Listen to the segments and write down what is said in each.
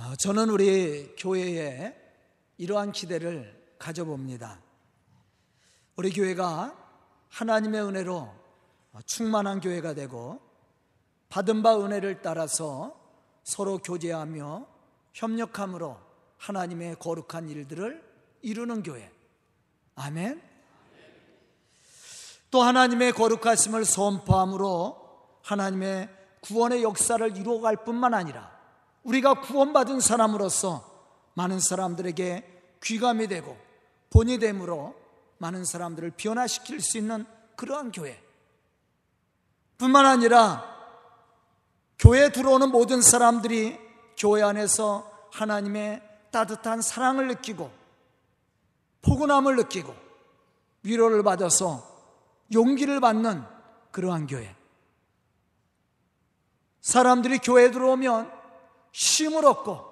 아, 저는 우리 교회에 이러한 기대를 가져봅니다. 우리 교회가 하나님의 은혜로 충만한 교회가 되고 받은 바 은혜를 따라서 서로 교제하며 협력함으로 하나님의 거룩한 일들을 이루는 교회. 아멘. 또 하나님의 거룩하심을 선포함으로 하나님의 구원의 역사를 이루어갈 뿐만 아니라 우리가 구원받은 사람으로서 많은 사람들에게 귀감이 되고 본이 됨으로 많은 사람들을 변화시킬 수 있는 그러한 교회. 뿐만 아니라 교회에 들어오는 모든 사람들이 교회 안에서 하나님의 따뜻한 사랑을 느끼고 포근함을 느끼고 위로를 받아서 용기를 받는 그러한 교회. 사람들이 교회에 들어오면 쉼을 얻고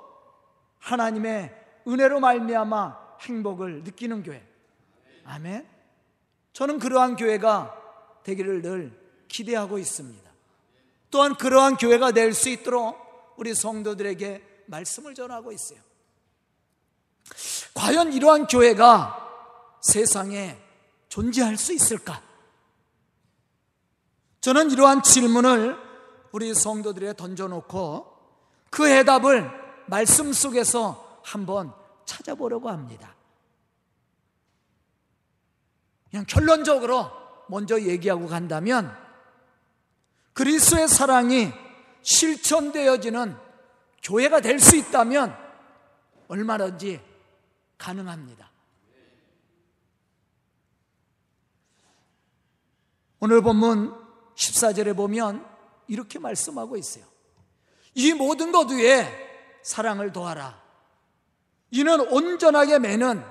하나님의 은혜로 말미암아 행복을 느끼는 교회. 아멘. 저는 그러한 교회가 되기를 늘 기대하고 있습니다. 또한 그러한 교회가 될 수 있도록 우리 성도들에게 말씀을 전하고 있어요. 과연 이러한 교회가 세상에 존재할 수 있을까? 저는 이러한 질문을 우리 성도들에 던져놓고 그 해답을 말씀 속에서 한번 찾아보려고 합니다. 그냥 결론적으로 먼저 얘기하고 간다면 그리스도의 사랑이 실천되어지는 교회가 될 수 있다면 얼마든지 가능합니다. 오늘 본문 14절에 보면 이렇게 말씀하고 있어요. 이 모든 것 위에 사랑을 도하라. 이는 온전하게 매는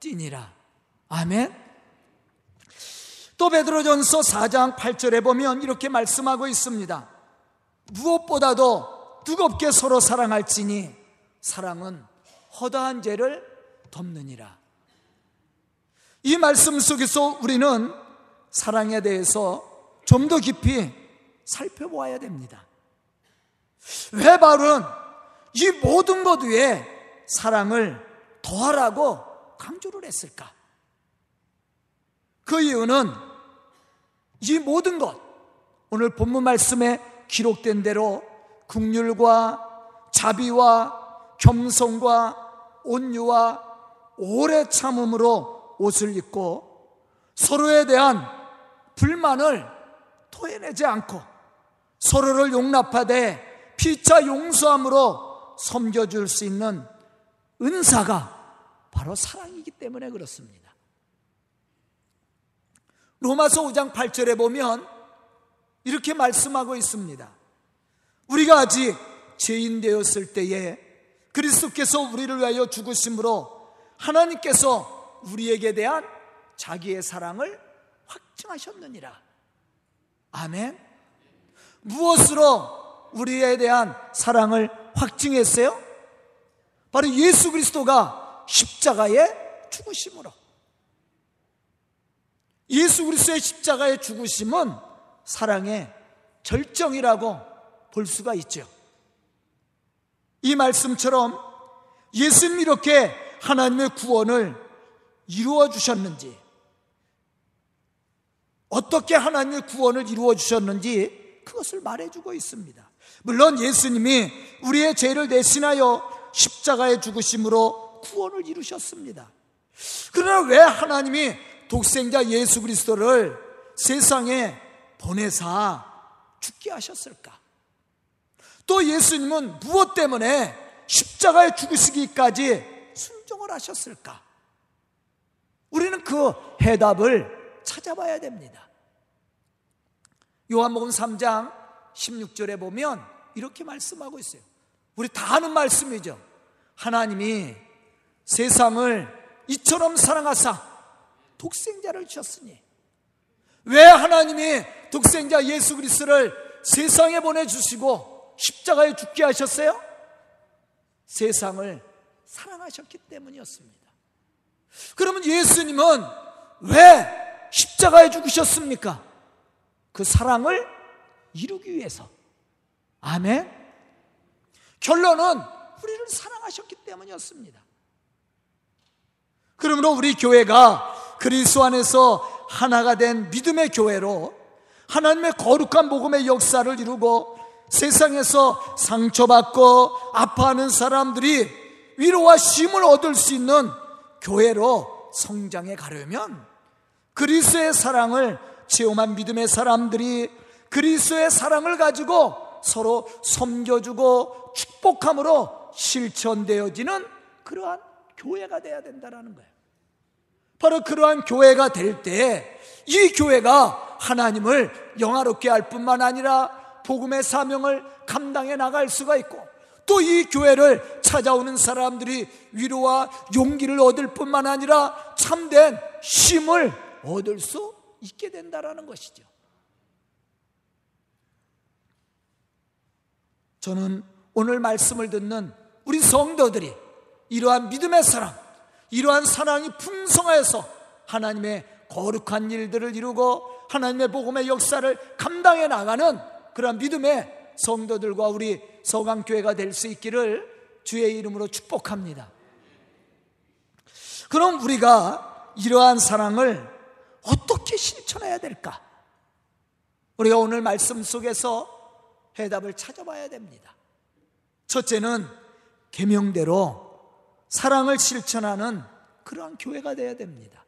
띠니라. 아멘. 또 베드로전서 4장 8절에 보면 이렇게 말씀하고 있습니다. 무엇보다도 뜨겁게 서로 사랑할지니 사랑은 허다한 죄를 덮느니라. 이 말씀 속에서 우리는 사랑에 대해서 좀 더 깊이 살펴보아야 됩니다. 왜 바울은 이 모든 것 위에 사랑을 더하라고 강조를 했을까? 그 이유는 이 모든 것, 오늘 본문 말씀에 기록된 대로 국률과 자비와 겸손과 온유와 오래 참음으로 옷을 입고 서로에 대한 불만을 토해내지 않고 서로를 용납하되 피차 용서함으로 섬겨줄 수 있는 은사가 바로 사랑이기 때문에 그렇습니다. 로마서 5장 8절에 보면 이렇게 말씀하고 있습니다. 우리가 아직 죄인 되었을 때에 그리스도께서 우리를 위하여 죽으심으로 하나님께서 우리에게 대한 자기의 사랑을 확증하셨느니라. 아멘. 무엇으로 우리에 대한 사랑을 확증했어요? 바로 예수 그리스도가 십자가에 죽으심으로. 예수 그리스도의 십자가의 죽으심은 사랑의 절정이라고 볼 수가 있죠. 이 말씀처럼 예수님 이렇게 하나님의 구원을 이루어 주셨는지, 어떻게 하나님의 구원을 이루어 주셨는지 그것을 말해주고 있습니다. 물론 예수님이 우리의 죄를 대신하여 십자가에 죽으심으로 구원을 이루셨습니다. 그러나 왜 하나님이 독생자 예수 그리스도를 세상에 보내사 죽게 하셨을까? 또 예수님은 무엇 때문에 십자가에 죽으시기까지 순종을 하셨을까? 우리는 그 해답을 찾아봐야 됩니다. 요한복음 3장 16절에 보면 이렇게 말씀하고 있어요. 우리 다 아는 말씀이죠. 하나님이 세상을 이처럼 사랑하사 독생자를 주셨으니 왜 하나님이 독생자 예수 그리스도를 세상에 보내 주시고 십자가에 죽게 하셨어요? 세상을 사랑하셨기 때문이었습니다. 그러면 예수님은 왜 십자가에 죽으셨습니까? 그 사랑을 이루기 위해서. 아멘. 결론은 우리를 사랑하셨기 때문이었습니다. 그러므로 우리 교회가 그리스도 안에서 하나가 된 믿음의 교회로 하나님의 거룩한 복음의 역사를 이루고 세상에서 상처받고 아파하는 사람들이 위로와 쉼을 얻을 수 있는 교회로 성장해 가려면 그리스의 사랑을 체험한 믿음의 사람들이 그리스의 사랑을 가지고 서로 섬겨주고 축복함으로 실천되어지는 그러한 교회가 돼야 된다는 거예요. 바로 그러한 교회가 될 때 이 교회가 하나님을 영화롭게 할 뿐만 아니라 복음의 사명을 감당해 나갈 수가 있고 또 이 교회를 찾아오는 사람들이 위로와 용기를 얻을 뿐만 아니라 참된 쉼을 얻을 수 있게 된다라는 것이죠. 저는 오늘 말씀을 듣는 우리 성도들이 이러한 믿음의 사랑, 이러한 사랑이 풍성하여서 하나님의 거룩한 일들을 이루고 하나님의 복음의 역사를 감당해 나가는 그러한 믿음의 성도들과 우리 서강교회가 될 수 있기를 주의 이름으로 축복합니다. 그럼 우리가 이러한 사랑을 어떻게 실천해야 될까? 우리가 오늘 말씀 속에서 해답을 찾아봐야 됩니다. 첫째는 계명대로 사랑을 실천하는 그러한 교회가 되어야 됩니다.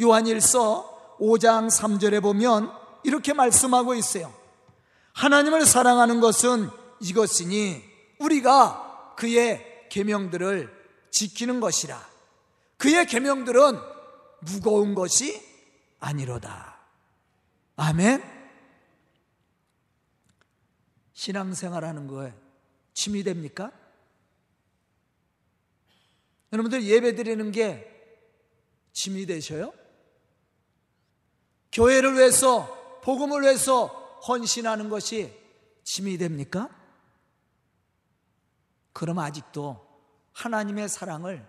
요한일서 5장 3절에 보면 이렇게 말씀하고 있어요. 하나님을 사랑하는 것은 이것이니 우리가 그의 계명들을 지키는 것이라. 그의 계명들은 무거운 것이 아니로다. 아멘. 신앙생활 하는 거에 침이 됩니까? 여러분들 예배 드리는 게 짐이 되셔요? 교회를 위해서, 복음을 위해서 헌신하는 것이 짐이 됩니까? 그럼 아직도 하나님의 사랑을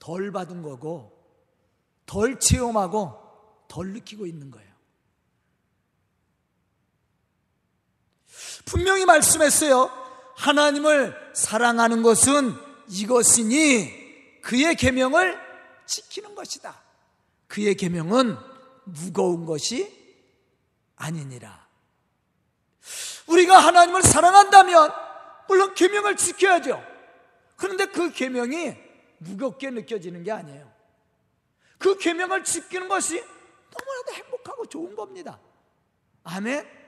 덜 받은 거고, 덜 체험하고, 덜 느끼고 있는 거예요. 분명히 말씀했어요. 하나님을 사랑하는 것은 이것이니 그의 계명을 지키는 것이다. 그의 계명은 무거운 것이 아니니라. 우리가 하나님을 사랑한다면 물론 계명을 지켜야죠. 그런데 그 계명이 무겁게 느껴지는 게 아니에요. 그 계명을 지키는 것이 너무나도 행복하고 좋은 겁니다. 아멘.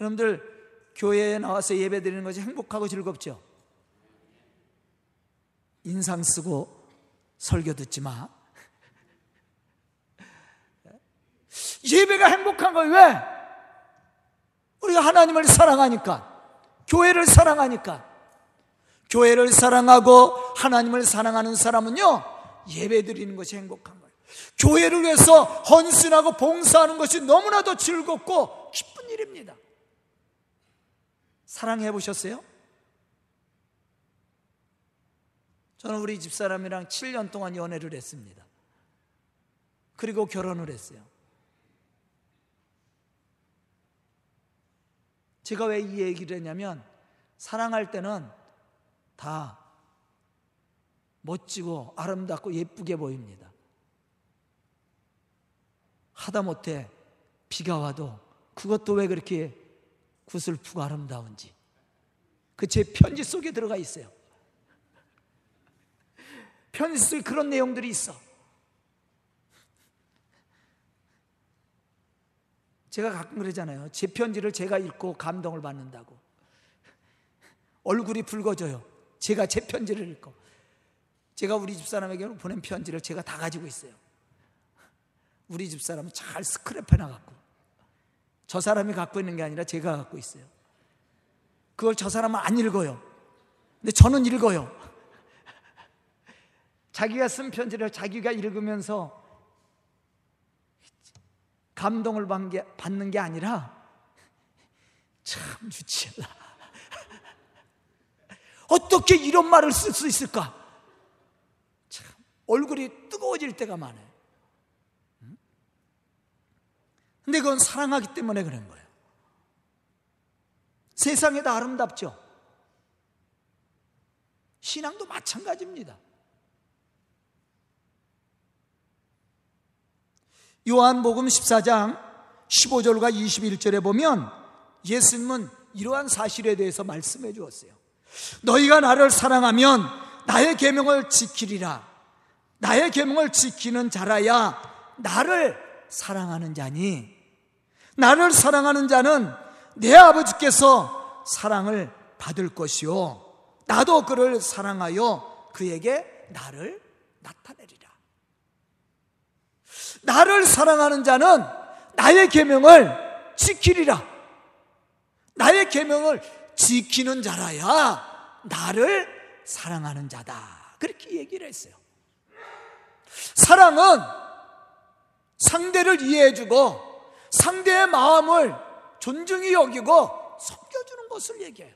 여러분들 교회에 나와서 예배 드리는 것이 행복하고 즐겁죠? 인상 쓰고 설교 듣지 마. 예배가 행복한 거예요. 왜? 우리가 하나님을 사랑하니까. 교회를 사랑하니까. 교회를 사랑하고 하나님을 사랑하는 사람은요, 예배 드리는 것이 행복한 거예요. 교회를 위해서 헌신하고 봉사하는 것이 너무나도 즐겁고 기쁜 일입니다. 사랑해 보셨어요? 저는 우리 집사람이랑 7년 동안 연애를 했습니다. 그리고 결혼을 했어요. 제가 왜 이 얘기를 했냐면 사랑할 때는 다 멋지고 아름답고 예쁘게 보입니다. 하다못해 비가 와도 그것도 왜 그렇게 구슬프고 아름다운지 그 제 편지 속에 들어가 있어요. 편지 속에 그런 내용들이 있어. 제가 가끔 그러잖아요. 제 편지를 제가 읽고 감동을 받는다고. 얼굴이 붉어져요. 제가 제 편지를 읽고. 제가 우리 집사람에게 보낸 편지를 제가 다 가지고 있어요. 우리 집사람은 잘 스크랩 해놔갖고. 저 사람이 갖고 있는 게 아니라 제가 갖고 있어요. 그걸 저 사람은 안 읽어요. 근데 저는 읽어요. 자기가 쓴 편지를 자기가 읽으면서 감동을 받는 게 아니라 참 유치하다. 어떻게 이런 말을 쓸 수 있을까? 참 얼굴이 뜨거워질 때가 많아요. 근데 그건 사랑하기 때문에 그런 거예요. 세상에 다 아름답죠. 신앙도 마찬가지입니다. 요한복음 14장 15절과 21절에 보면 예수님은 이러한 사실에 대해서 말씀해 주었어요. 너희가 나를 사랑하면 나의 계명을 지키리라. 나의 계명을 지키는 자라야 나를 사랑하는 자니 나를 사랑하는 자는 내 아버지께서 사랑을 받을 것이요 나도 그를 사랑하여 그에게 나를 나타내리라. 나를 사랑하는 자는 나의 계명을 지키리라. 나의 계명을 지키는 자라야 나를 사랑하는 자다. 그렇게 얘기를 했어요. 사랑은 상대를 이해해주고 상대의 마음을 존중히 여기고 섬겨주는 것을 얘기해요.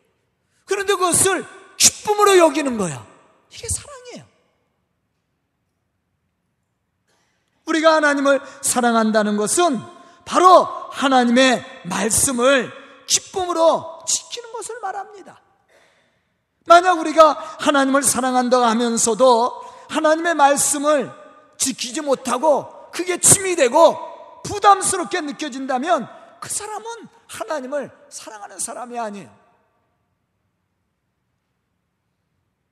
그런데 그것을 기쁨으로 여기는 거야. 이게 사랑이에요. 우리가 하나님을 사랑한다는 것은 바로 하나님의 말씀을 기쁨으로 지키는 것을 말합니다. 만약 우리가 하나님을 사랑한다 하면서도 하나님의 말씀을 지키지 못하고 그게 침이 되고 부담스럽게 느껴진다면 그 사람은 하나님을 사랑하는 사람이 아니에요.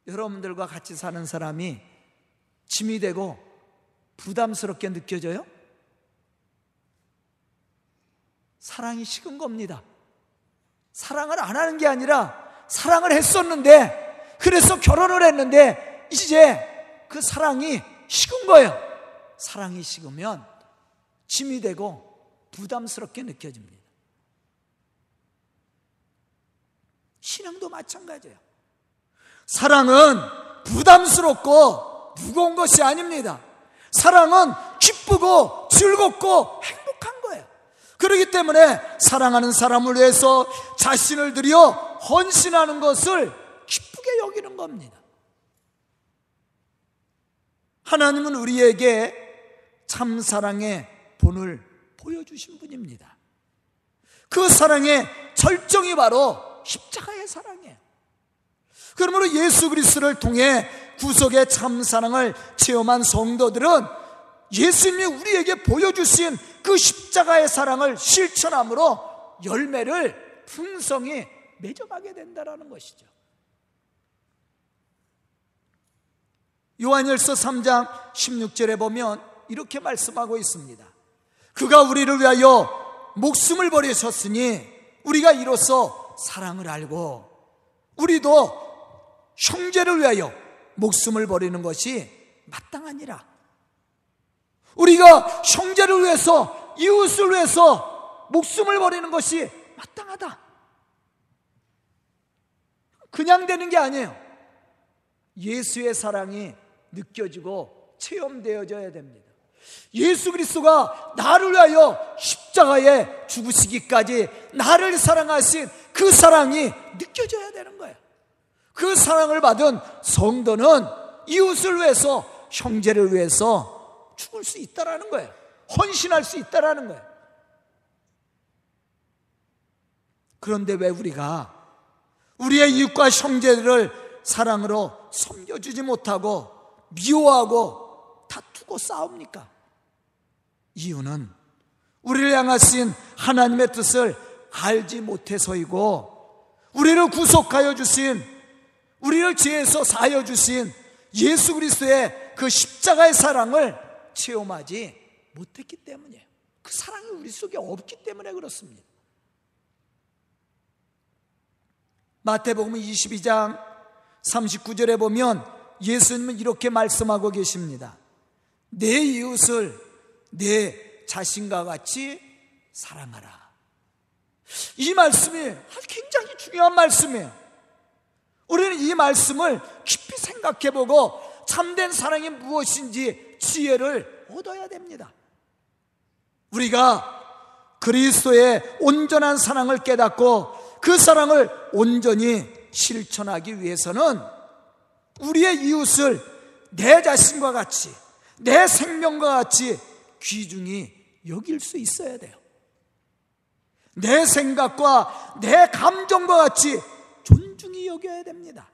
여러분들과 같이 사는 사람이 짐이 되고 부담스럽게 느껴져요? 사랑이 식은 겁니다. 사랑을 안 하는 게 아니라 사랑을 했었는데 그래서 결혼을 했는데 이제 그 사랑이 식은 거예요. 사랑이 식으면 짐이 되고 부담스럽게 느껴집니다. 신앙도 마찬가지예요. 사랑은 부담스럽고 무거운 것이 아닙니다. 사랑은 기쁘고 즐겁고 행복한 거예요. 그렇기 때문에 사랑하는 사람을 위해서 자신을 들여 헌신하는 것을 기쁘게 여기는 겁니다. 하나님은 우리에게 참 사랑의 본을 보여주신 분입니다. 그 사랑의 절정이 바로 십자가의 사랑이에요. 그러므로 예수 그리스도를 통해 구속의 참 사랑을 체험한 성도들은 예수님이 우리에게 보여주신 그 십자가의 사랑을 실천함으로 열매를 풍성히 맺어가게 된다는 것이죠. 요한일서 3장 16절에 보면 이렇게 말씀하고 있습니다. 그가 우리를 위하여 목숨을 버리셨으니 우리가 이로써 사랑을 알고 우리도 형제를 위하여 목숨을 버리는 것이 마땅하니라. 우리가 형제를 위해서 이웃을 위해서 목숨을 버리는 것이 마땅하다. 그냥 되는 게 아니에요. 예수의 사랑이 느껴지고 체험되어져야 됩니다. 예수 그리스도가 나를 위하여 십자가에 죽으시기까지 나를 사랑하신 그 사랑이 느껴져야 되는 거예요. 그 사랑을 받은 성도는 이웃을 위해서 형제를 위해서 죽을 수 있다라는 거예요. 헌신할 수 있다라는 거예요. 그런데 왜 우리가 우리의 이웃과 형제들을 사랑으로 섬겨주지 못하고 미워하고 다투고 싸웁니까? 이유는 우리를 향하신 하나님의 뜻을 알지 못해서이고 우리를 구속하여 주신 우리를 죄에서 사여 주신 예수 그리스도의 그 십자가의 사랑을 체험하지 못했기 때문이에요. 그 사랑이 우리 속에 없기 때문에 그렇습니다. 마태복음 22장 39절에 보면 예수님은 이렇게 말씀하고 계십니다. 내 이웃을 내 자신과 같이 사랑하라. 이 말씀이 굉장히 중요한 말씀이에요. 우리는 이 말씀을 깊이 생각해 보고 참된 사랑이 무엇인지 지혜를 얻어야 됩니다. 우리가 그리스도의 온전한 사랑을 깨닫고 그 사랑을 온전히 실천하기 위해서는 우리의 이웃을 내 자신과 같이 내 생명과 같이 귀중히 여길 수 있어야 돼요. 내 생각과 내 감정과 같이 여겨야 됩니다.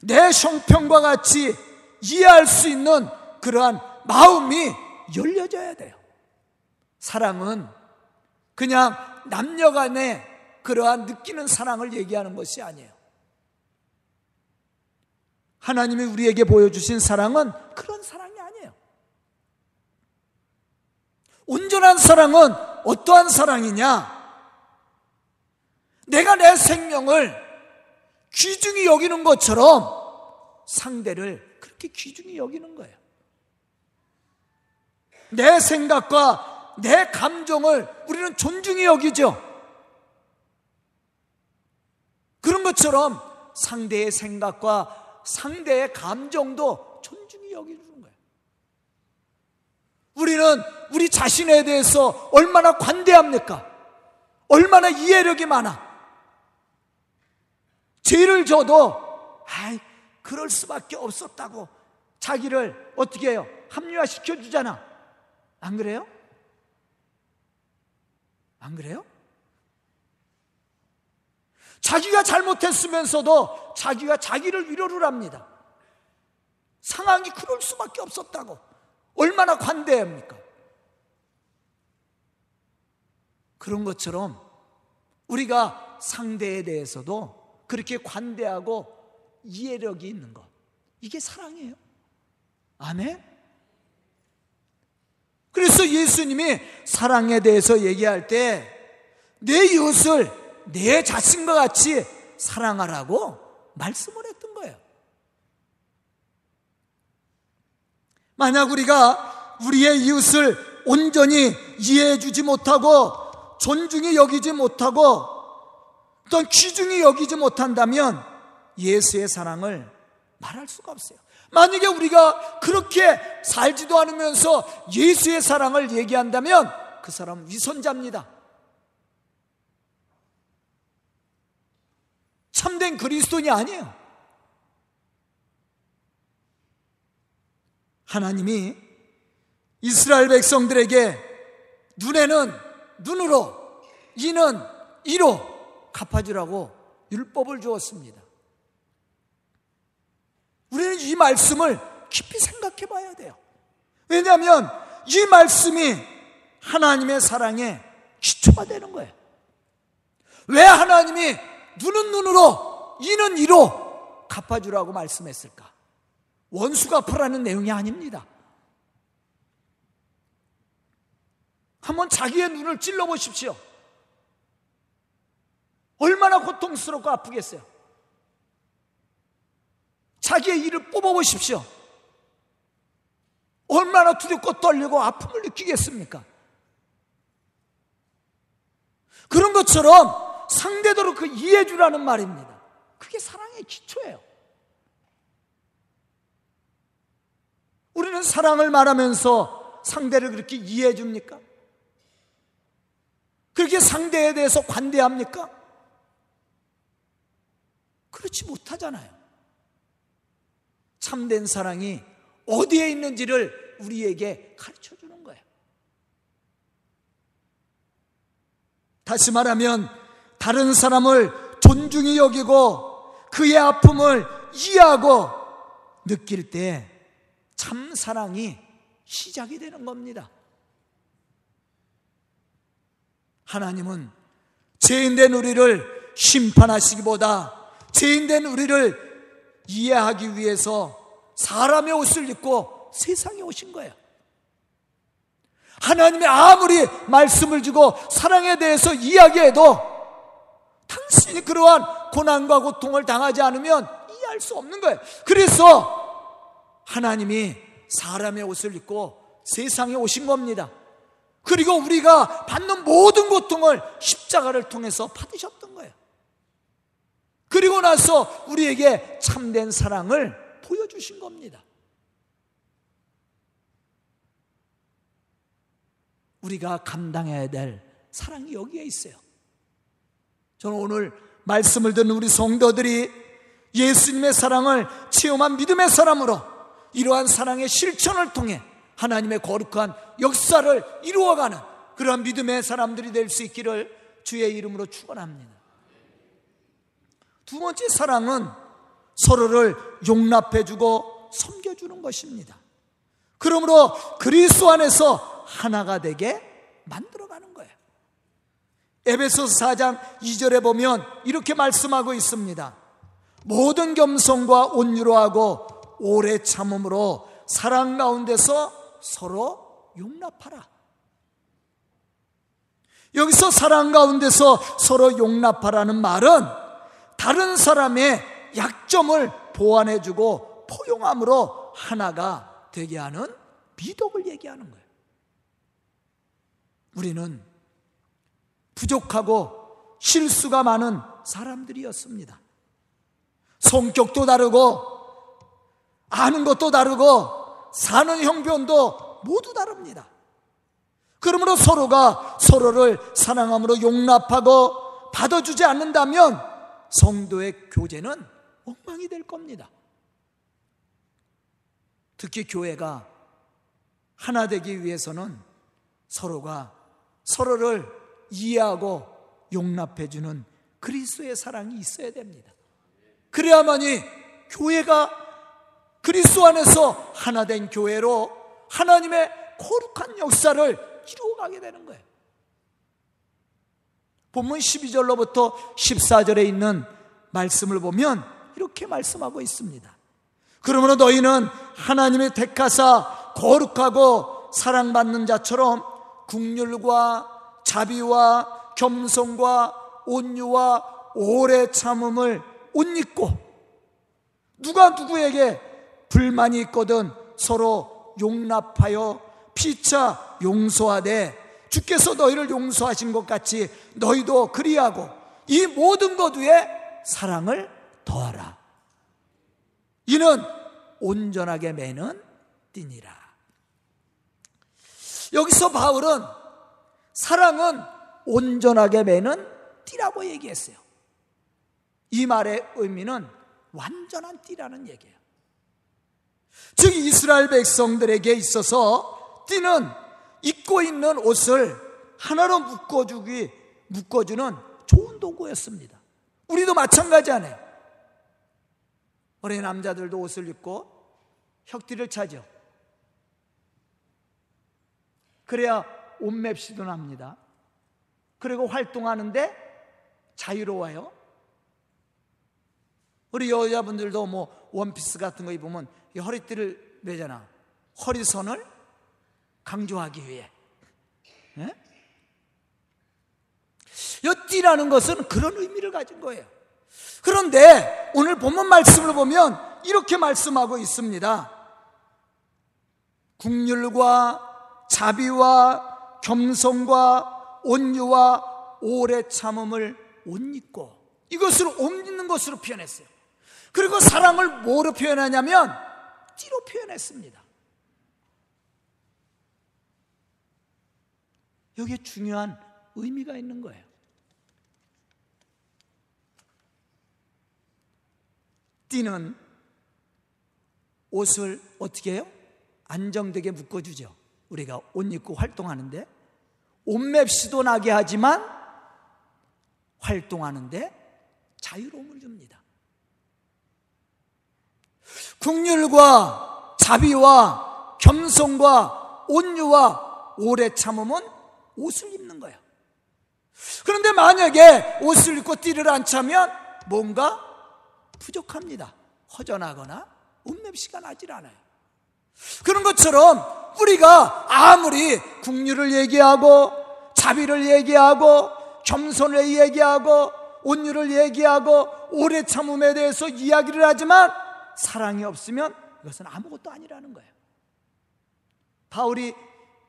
내 형편과 같이 이해할 수 있는 그러한 마음이 열려져야 돼요. 사랑은 그냥 남녀 간의 그러한 느끼는 사랑을 얘기하는 것이 아니에요. 하나님이 우리에게 보여주신 사랑은 그런 사랑이 아니에요. 온전한 사랑은 어떠한 사랑이냐? 내가 내 생명을 귀중히 여기는 것처럼 상대를 그렇게 귀중히 여기는 거예요. 내 생각과 내 감정을 우리는 존중히 여기죠. 그런 것처럼 상대의 생각과 상대의 감정도 존중히 여기는. 우리는 우리 자신에 대해서 얼마나 관대합니까? 얼마나 이해력이 많아? 죄를 져도, 아이, 그럴 수밖에 없었다고 자기를 어떻게 해요? 합리화시켜 주잖아. 안 그래요? 안 그래요? 자기가 잘못했으면서도 자기가 자기를 위로를 합니다. 상황이 그럴 수밖에 없었다고. 얼마나 관대합니까? 그런 것처럼 우리가 상대에 대해서도 그렇게 관대하고 이해력이 있는 것. 이게 사랑이에요. 아멘? 그래서 예수님이 사랑에 대해서 얘기할 때 내 이웃을 내 자신과 같이 사랑하라고 말씀을 거예요. 만약 우리가 우리의 이웃을 온전히 이해해 주지 못하고 존중히 여기지 못하고 또 귀중히 여기지 못한다면 예수의 사랑을 말할 수가 없어요. 만약에 우리가 그렇게 살지도 않으면서 예수의 사랑을 얘기한다면 그 사람은 위선자입니다. 참된 그리스도인이 아니에요. 하나님이 이스라엘 백성들에게 눈에는 눈으로, 이는 이로 갚아주라고 율법을 주었습니다. 우리는 이 말씀을 깊이 생각해 봐야 돼요. 왜냐하면 이 말씀이 하나님의 사랑의 기초가 되는 거예요. 왜 하나님이 눈은 눈으로, 이는 이로 갚아주라고 말씀했을까? 원수 갚으라는 내용이 아닙니다. 한번 자기의 눈을 찔러 보십시오. 얼마나 고통스럽고 아프겠어요. 자기의 일을 뽑아 보십시오. 얼마나 두렵고 떨리고 아픔을 느끼겠습니까? 그런 것처럼 상대도록 그 이해해 주라는 말입니다. 그게 사랑의 기초예요. 우리는 사랑을 말하면서 상대를 그렇게 이해해 줍니까? 그렇게 상대에 대해서 관대합니까? 그렇지 못하잖아요. 참된 사랑이 어디에 있는지를 우리에게 가르쳐 주는 거예요. 다시 말하면 다른 사람을 존중히 여기고 그의 아픔을 이해하고 느낄 때 참 사랑이 시작이 되는 겁니다. 하나님은 죄인된 우리를 심판하시기보다 죄인된 우리를 이해하기 위해서 사람의 옷을 입고 세상에 오신 거예요. 하나님이 아무리 말씀을 주고 사랑에 대해서 이야기해도 당신이 그러한 고난과 고통을 당하지 않으면 이해할 수 없는 거예요. 그래서 하나님이 사람의 옷을 입고 세상에 오신 겁니다. 그리고 우리가 받는 모든 고통을 십자가를 통해서 받으셨던 거예요. 그리고 나서 우리에게 참된 사랑을 보여주신 겁니다. 우리가 감당해야 될 사랑이 여기에 있어요. 저는 오늘 말씀을 듣는 우리 성도들이 예수님의 사랑을 체험한 믿음의 사람으로 이러한 사랑의 실천을 통해 하나님의 거룩한 역사를 이루어가는 그러한 믿음의 사람들이 될 수 있기를 주의 이름으로 축원합니다. 두 번째 사랑은 서로를 용납해 주고 섬겨 주는 것입니다. 그러므로 그리스도 안에서 하나가 되게 만들어 가는 거예요. 에베소서 4장 2절에 보면 이렇게 말씀하고 있습니다. 모든 겸손과 온유로 하고 오래 참음으로 사랑 가운데서 서로 용납하라. 여기서 사랑 가운데서 서로 용납하라는 말은 다른 사람의 약점을 보완해주고 포용함으로 하나가 되게 하는 미덕을 얘기하는 거예요. 우리는 부족하고 실수가 많은 사람들이었습니다. 성격도 다르고, 아는 것도 다르고, 사는 형편도 모두 다릅니다. 그러므로 서로가 서로를 사랑함으로 용납하고 받아주지 않는다면 성도의 교제는 엉망이 될 겁니다. 특히 교회가 하나 되기 위해서는 서로가 서로를 이해하고 용납해주는 그리스도의 사랑이 있어야 됩니다. 그래야만이 교회가 그리스도 안에서 하나 된 교회로 하나님의 거룩한 역사를 이루어가게 되는 거예요. 본문 12절로부터 14절에 있는 말씀을 보면 이렇게 말씀하고 있습니다. 그러므로 너희는 하나님의 택하사 거룩하고 사랑받는 자처럼 국률과 자비와 겸손과 온유와 오래 참음을 옷 입고 누가 누구에게 불만이 있거든 서로 용납하여 피차 용서하되 주께서 너희를 용서하신 것 같이 너희도 그리하고 이 모든 것 위에 사랑을 더하라. 이는 온전하게 매는 띠니라. 여기서 바울은 사랑은 온전하게 매는 띠라고 얘기했어요. 이 말의 의미는 완전한 띠라는 얘기예요. 즉 이스라엘 백성들에게 있어서 띠는 입고 있는 옷을 하나로 묶어주기 묶어주는 좋은 도구였습니다. 우리도 마찬가지하네. 어린 남자들도 옷을 입고 혁띠를 차죠. 그래야 옷맵시도 납니다. 그리고 활동하는데 자유로워요. 우리 여자분들도 뭐 원피스 같은 거 입으면 허리띠를 매잖아. 허리선을 강조하기 위해. 예? 여띠라는 것은 그런 의미를 가진 거예요. 그런데 오늘 본문 말씀을 보면 이렇게 말씀하고 있습니다. 국률과 자비와 겸손과 온유와 오래 참음을 옷 입고 이것을 옷 입는 것으로 표현했어요. 그리고 사랑을 뭐로 표현하냐면 띠로 표현했습니다. 여기에 중요한 의미가 있는 거예요. 띠는 옷을 어떻게 해요? 안정되게 묶어주죠. 우리가 옷 입고 활동하는데 옷맵시도 나게 하지만 활동하는데 자유로움을 줍니다. 국률과 자비와 겸손과 온유와 오래 참음은 옷을 입는 거야. 그런데 만약에 옷을 입고 띠를 안 차면 뭔가 부족합니다. 허전하거나 음맵시가 나질 않아요. 그런 것처럼 우리가 아무리 국류를 얘기하고 자비를 얘기하고 겸손을 얘기하고 온유를 얘기하고 오래 참음에 대해서 이야기를 하지만 사랑이 없으면 이것은 아무것도 아니라는 거예요. 바울이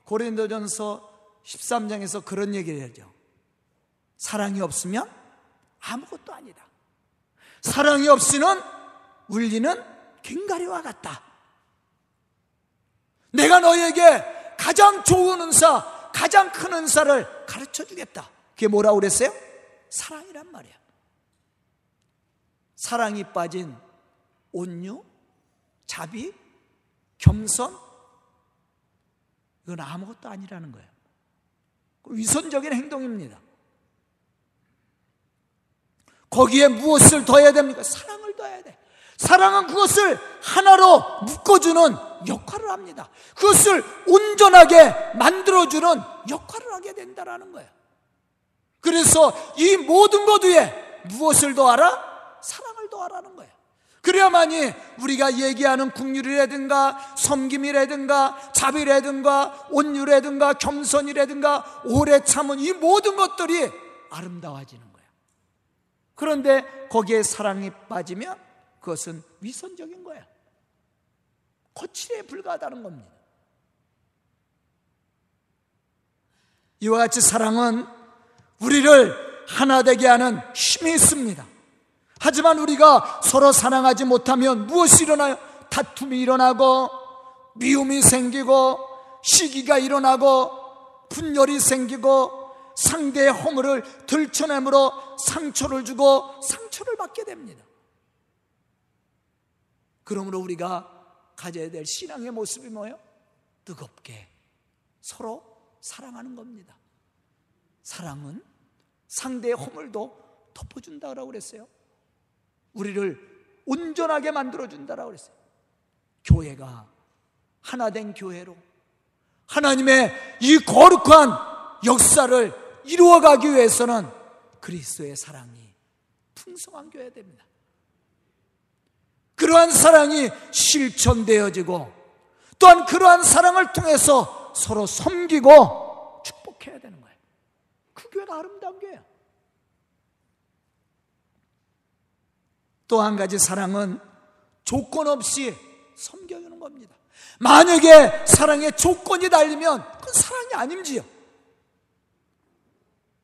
고린도전서 13장에서 그런 얘기를 하죠. 사랑이 없으면 아무것도 아니다. 사랑이 없이는 울리는 갱가리와 같다. 내가 너에게 가장 좋은 은사, 가장 큰 은사를 가르쳐 주겠다. 그게 뭐라고 그랬어요? 사랑이란 말이야. 사랑이 빠진 온유, 자비, 겸손, 이건 아무것도 아니라는 거예요. 위선적인 행동입니다. 거기에 무엇을 더해야 됩니까? 사랑을 더해야 돼. 사랑은 그것을 하나로 묶어주는 역할을 합니다. 그것을 온전하게 만들어주는 역할을 하게 된다는 거예요. 그래서 이 모든 것 위에 무엇을 더하라? 사랑을 더하라는 거예요. 그래야만이 우리가 얘기하는 국률이라든가 섬김이라든가 자비라든가 온유라든가 겸손이라든가 오래 참은 이 모든 것들이 아름다워지는 거예요. 그런데 거기에 사랑이 빠지면 그것은 위선적인 거예요. 거칠에 불과하다는 겁니다. 이와 같이 사랑은 우리를 하나 되게 하는 힘이 있습니다. 하지만 우리가 서로 사랑하지 못하면 무엇이 일어나요? 다툼이 일어나고 미움이 생기고 시기가 일어나고 분열이 생기고 상대의 허물을 들춰내므로 상처를 주고 상처를 받게 됩니다. 그러므로 우리가 가져야 될 신앙의 모습이 뭐예요? 뜨겁게 서로 사랑하는 겁니다. 사랑은 상대의 허물도 덮어준다고 그랬어요. 우리를 온전하게 만들어 준다라고 그랬어요. 교회가 하나 된 교회로 하나님의 이 거룩한 역사를 이루어 가기 위해서는 그리스도의 사랑이 풍성한 교회 됩니다. 그러한 사랑이 실천되어지고 또한 그러한 사랑을 통해서 서로 섬기고 축복해야 되는 거예요. 그 교회가 아름다운 교회예요. 또 한 가지 사랑은 조건 없이 섬겨주는 겁니다. 만약에 사랑에 조건이 달리면 그건 사랑이 아님지요.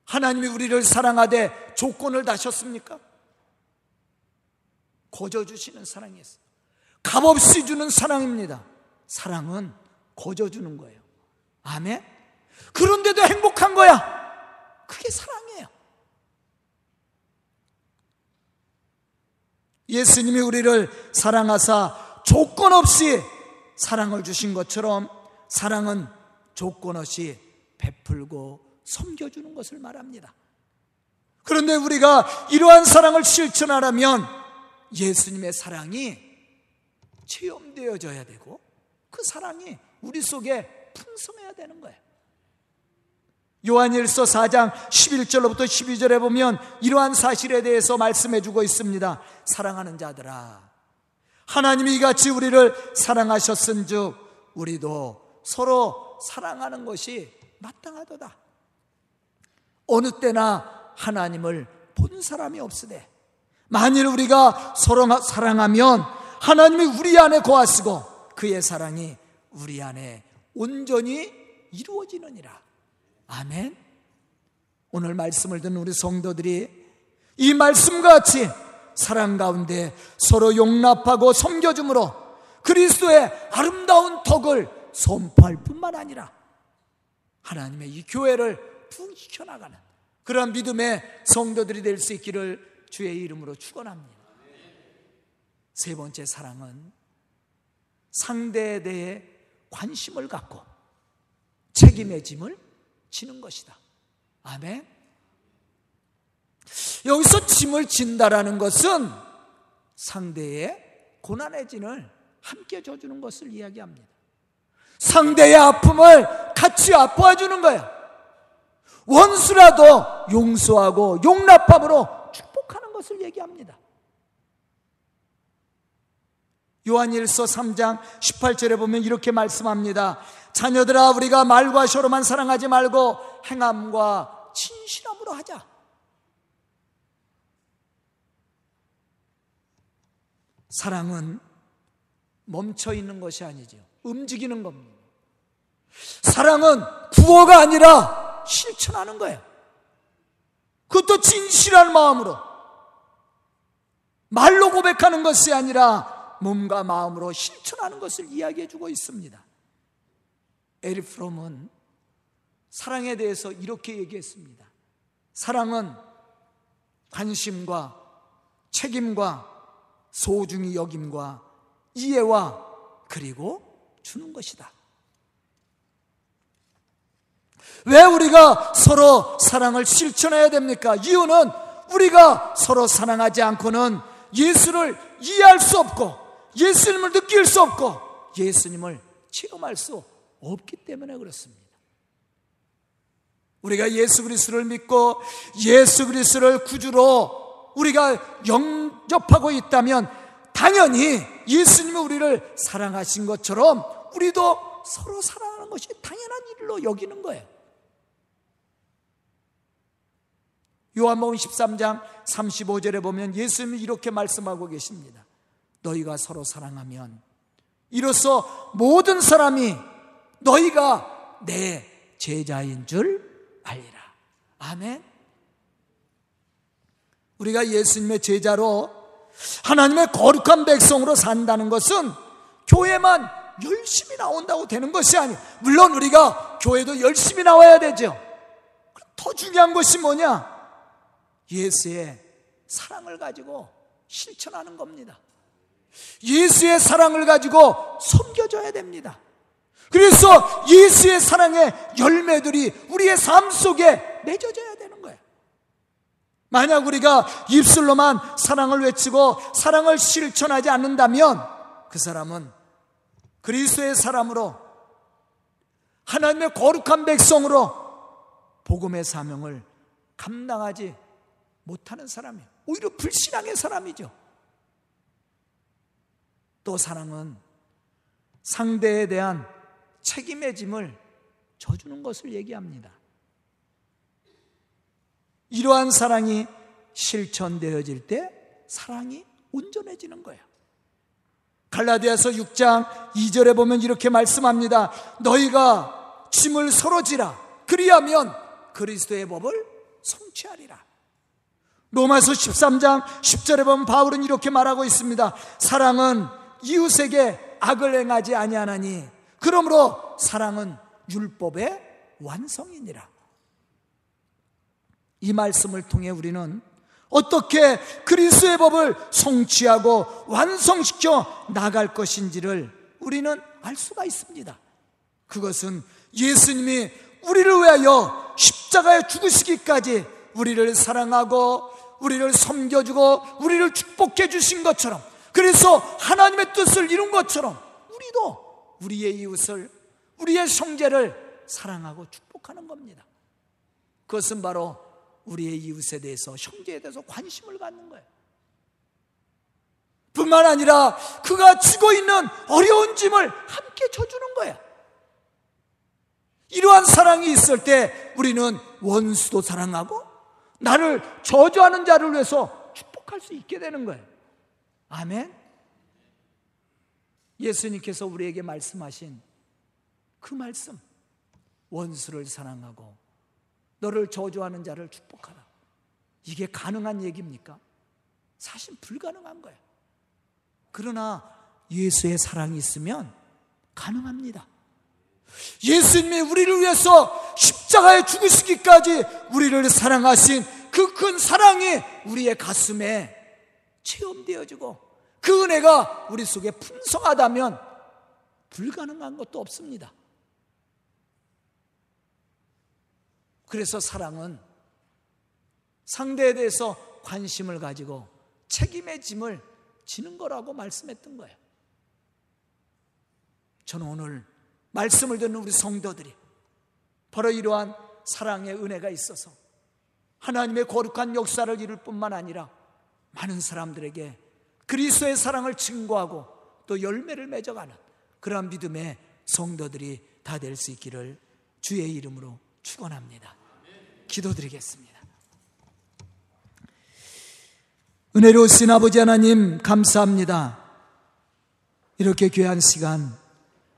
하나님이 우리를 사랑하되 조건을 다셨습니까? 거저 주시는 사랑이었어요. 값없이 주는 사랑입니다. 사랑은 거저 주는 거예요. 아멘? 그런데도 행복한 거야. 그게 사랑이에요. 예수님이 우리를 사랑하사 조건 없이 사랑을 주신 것처럼 사랑은 조건 없이 베풀고 섬겨주는 것을 말합니다. 그런데 우리가 이러한 사랑을 실천하려면 예수님의 사랑이 체험되어져야 되고 그 사랑이 우리 속에 풍성해야 되는 거예요. 요한일서 4장 11절로부터 12절에 보면 이러한 사실에 대해서 말씀해 주고 있습니다. 사랑하는 자들아 하나님이 이같이 우리를 사랑하셨은즉 우리도 서로 사랑하는 것이 마땅하도다. 어느 때나 하나님을 본 사람이 없으되 만일 우리가 서로 사랑하면 하나님이 우리 안에 거하시고 그의 사랑이 우리 안에 온전히 이루어지느니라. 아멘. 오늘 말씀을 듣는 우리 성도들이 이 말씀과 같이 사랑 가운데 서로 용납하고 섬겨줌으로 그리스도의 아름다운 덕을 선포할 뿐만 아니라 하나님의 이 교회를 부흥시켜 나가는 그런 믿음의 성도들이 될 수 있기를 주의 이름으로 축원합니다. 세 번째 사랑은 상대에 대해 관심을 갖고 책임의 짐을 지는 것이다. 아멘. 여기서 짐을 진다라는 것은 상대의 고난의 진을 함께 져주는 것을 이야기합니다. 상대의 아픔을 같이 아파해 주는 거예요. 원수라도 용서하고 용납함으로 축복하는 것을 얘기합니다. 요한일서 3장 18절에 보면 이렇게 말씀합니다. 자녀들아 우리가 말과 쇼로만 사랑하지 말고 행함과 진실함으로 하자. 사랑은 멈춰 있는 것이 아니죠. 움직이는 겁니다. 사랑은 구호가 아니라 실천하는 거예요. 그것도 진실한 마음으로. 말로 고백하는 것이 아니라 몸과 마음으로 실천하는 것을 이야기해 주고 있습니다. 에리 프롬은 사랑에 대해서 이렇게 얘기했습니다. 사랑은 관심과 책임과 소중히 여김과 이해와 그리고 주는 것이다. 왜 우리가 서로 사랑을 실천해야 됩니까? 이유는 우리가 서로 사랑하지 않고는 예수를 이해할 수 없고 예수님을 느낄 수 없고 예수님을 체험할 수 없기 때문에 그렇습니다. 우리가 예수 그리스도를 믿고 예수 그리스도를 구주로 우리가 영접하고 있다면 당연히 예수님이 우리를 사랑하신 것처럼 우리도 서로 사랑하는 것이 당연한 일로 여기는 거예요. 요한복음 13장 35절에 보면 예수님이 이렇게 말씀하고 계십니다. 너희가 서로 사랑하면 이로써 모든 사람이 너희가 내 제자인 줄 알리라. 아멘. 우리가 예수님의 제자로 하나님의 거룩한 백성으로 산다는 것은 교회만 열심히 나온다고 되는 것이 아니 물론 우리가 교회도 열심히 나와야 되죠. 더 중요한 것이 뭐냐? 예수의 사랑을 가지고 실천하는 겁니다. 예수의 사랑을 가지고 섬겨줘야 됩니다. 그래서 예수의 사랑의 열매들이 우리의 삶 속에 맺어져야 되는 거예요. 만약 우리가 입술로만 사랑을 외치고 사랑을 실천하지 않는다면 그 사람은 그리스도의 사람으로 하나님의 거룩한 백성으로 복음의 사명을 감당하지 못하는 사람이에요. 오히려 불신앙의 사람이죠. 또 사랑은 상대에 대한 책임의 짐을 져주는 것을 얘기합니다. 이러한 사랑이 실천되어질 때 사랑이 온전해지는 거예요. 갈라디아서 6장 2절에 보면 이렇게 말씀합니다. 너희가 짐을 서로 지라. 그리하면 그리스도의 법을 성취하리라. 로마서 13장 10절에 보면 바울은 이렇게 말하고 있습니다. 사랑은 이웃에게 악을 행하지 아니하나니 그러므로 사랑은 율법의 완성이니라. 이 말씀을 통해 우리는 어떻게 그리스의 법을 성취하고 완성시켜 나갈 것인지를 우리는 알 수가 있습니다. 그것은 예수님이 우리를 위하여 십자가에 죽으시기까지 우리를 사랑하고 우리를 섬겨주고 우리를 축복해 주신 것처럼 그래서 하나님의 뜻을 이룬 것처럼 우리도 우리의 이웃을 우리의 형제를 사랑하고 축복하는 겁니다. 그것은 바로 우리의 이웃에 대해서 형제에 대해서 관심을 갖는 거예요. 뿐만 아니라 그가 쥐고 있는 어려운 짐을 함께 져주는 거예요. 이러한 사랑이 있을 때 우리는 원수도 사랑하고 나를 저주하는 자를 위해서 축복할 수 있게 되는 거예요. 아멘. 예수님께서 우리에게 말씀하신 그 말씀, 원수를 사랑하고 너를 저주하는 자를 축복하라. 이게 가능한 얘기입니까? 사실 불가능한 거예요. 그러나 예수의 사랑이 있으면 가능합니다. 예수님이 우리를 위해서 십자가에 죽으시기까지 우리를 사랑하신 그 큰 사랑이 우리의 가슴에 체험되어지고 그 은혜가 우리 속에 풍성하다면 불가능한 것도 없습니다. 그래서 사랑은 상대에 대해서 관심을 가지고 책임의 짐을 지는 거라고 말씀했던 거예요. 저는 오늘 말씀을 듣는 우리 성도들이 바로 이러한 사랑의 은혜가 있어서 하나님의 거룩한 역사를 이룰 뿐만 아니라 많은 사람들에게 그리스도의 사랑을 증거하고 또 열매를 맺어가는 그러한 믿음의 성도들이 다 될 수 있기를 주의 이름으로 축원합니다. 기도드리겠습니다. 은혜로우신 아버지 하나님 감사합니다. 이렇게 귀한 시간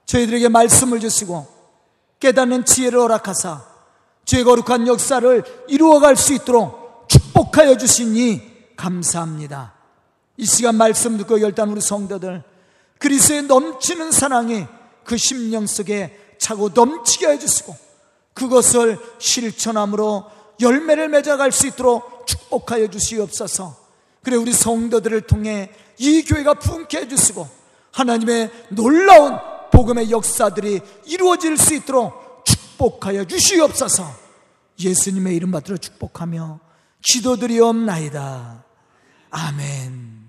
저희들에게 말씀을 주시고 깨닫는 지혜를 허락하사 죄 거룩한 역사를 이루어갈 수 있도록 축복하여 주시니 감사합니다. 이 시간 말씀 듣고 열단 우리 성도들 그리스의 넘치는 사랑이 그 심령 속에 차고 넘치게 해주시고 그것을 실천함으로 열매를 맺어갈 수 있도록 축복하여 주시옵소서. 그래 우리 성도들을 통해 이 교회가 분케 해주시고 하나님의 놀라운 복음의 역사들이 이루어질 수 있도록 축복하여 주시옵소서. 예수님의 이름 받들어 축복하며 기도드리옵나이다. 아멘.